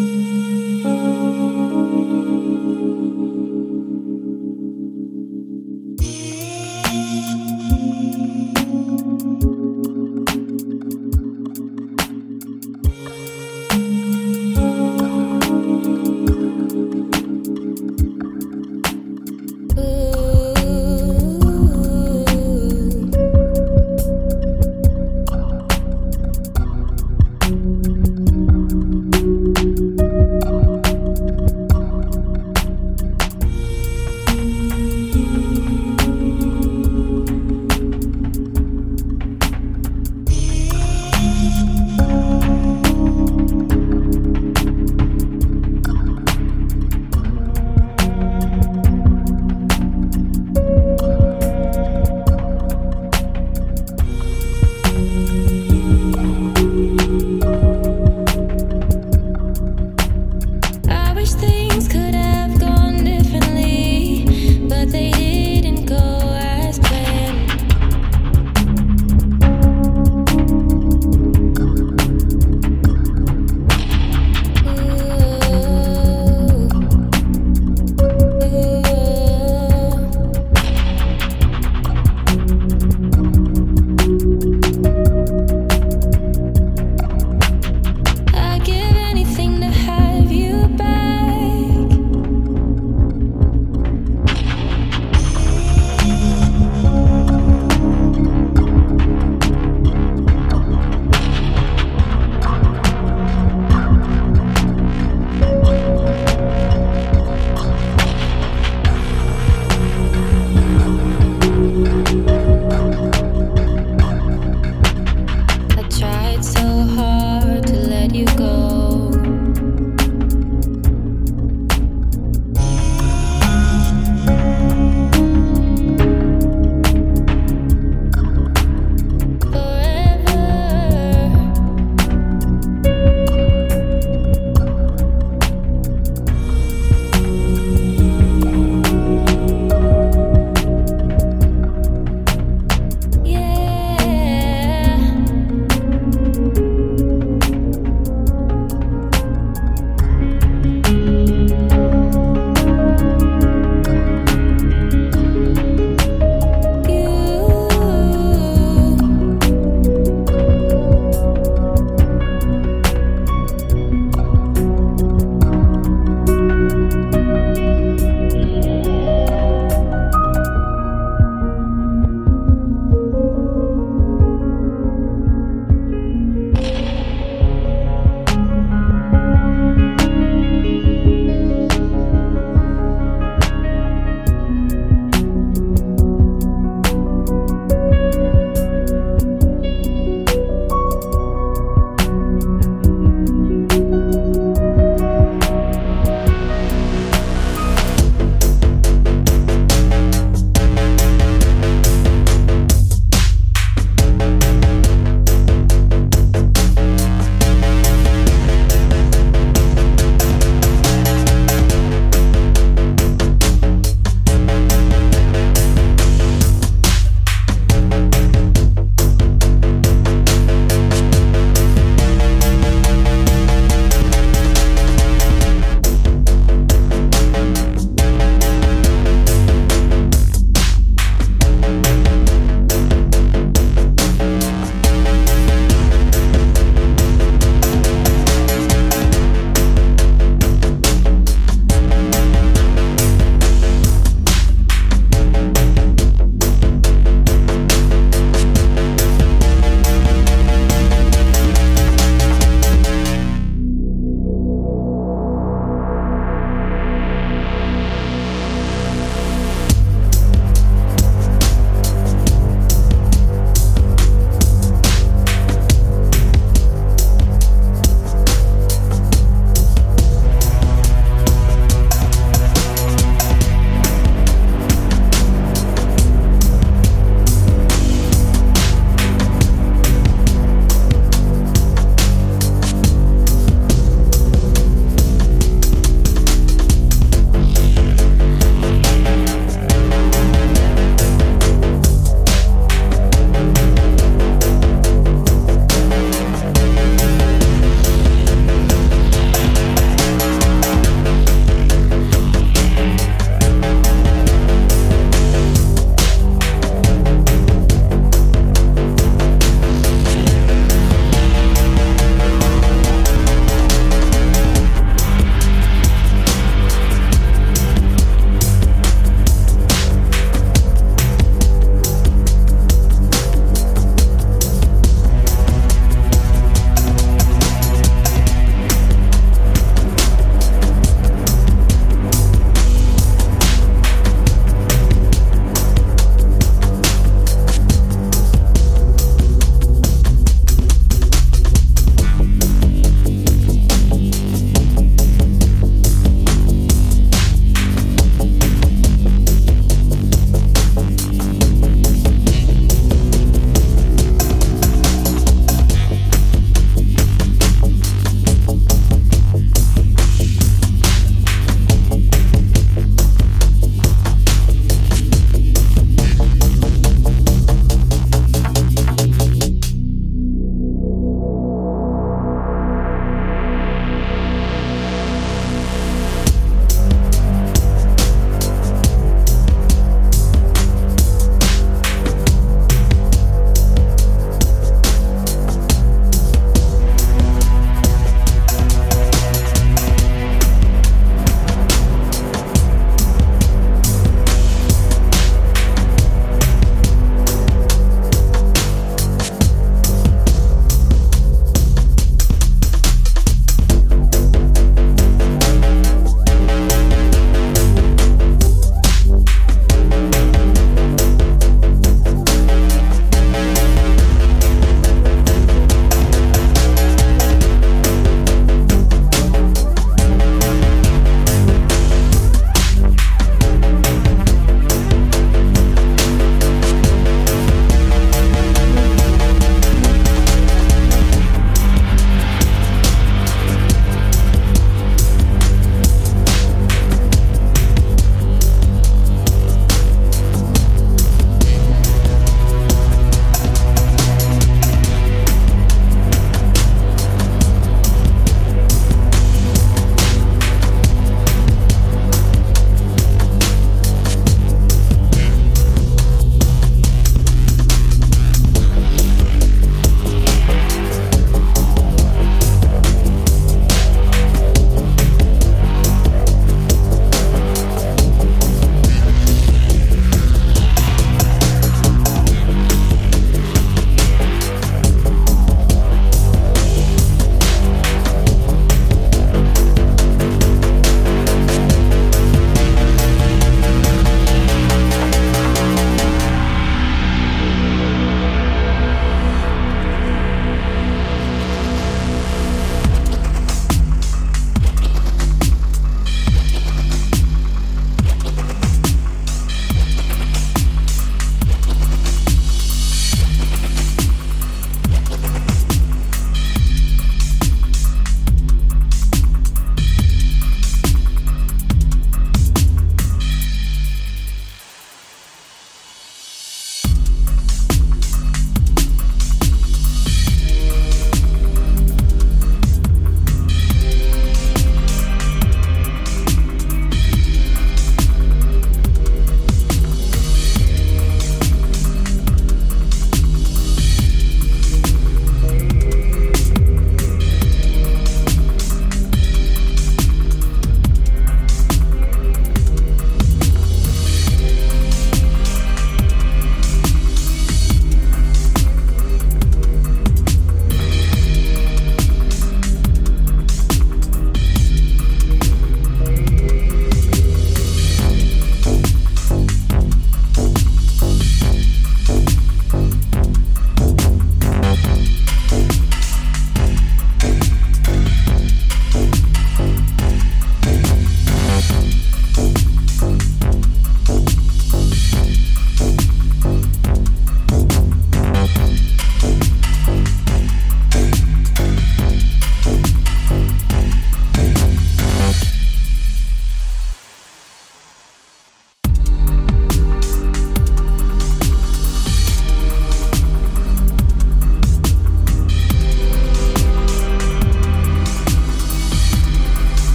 Mm-hmm.